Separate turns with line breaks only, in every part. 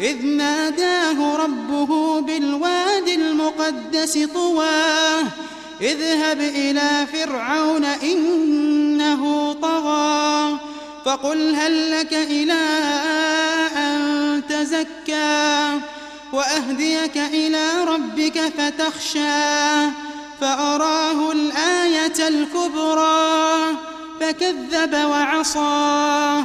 إذ ناداه ربه بالواد المقدس طوى اذهب إلى فرعون إنه طغى فقل هل لك إلى أن تزكى؟ وأهديك إلى ربك فتخشى فأراه الآية الكبرى فكذب وعصى.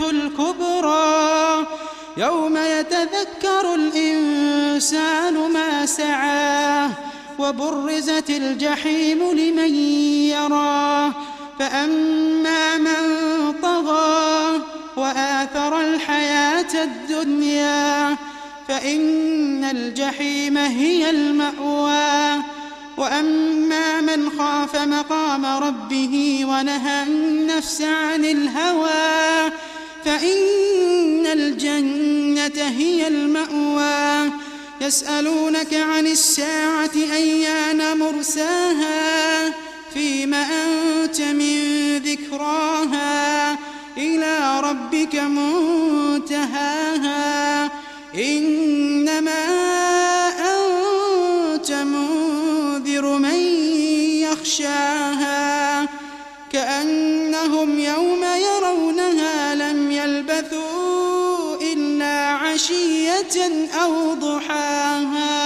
الكبرى. يوم يتذكر الإنسان ما سعاه وبرزت الجحيم لمن يراه فأما من طغى وآثر الحياة الدنيا فإن الجحيم هي المأوى. وأما من خاف مقام ربه ونهى النفس عن الهوى فإن الجنة هي المأوى. يسألونك عن الساعة أيان مرساها؟ فيم أنت من ذكراها؟ إلى ربك منتهاها. إنما أنت منذر من يخشاها. كأنهم يوم لم يلبثوا إلا عشية أو ضحاها.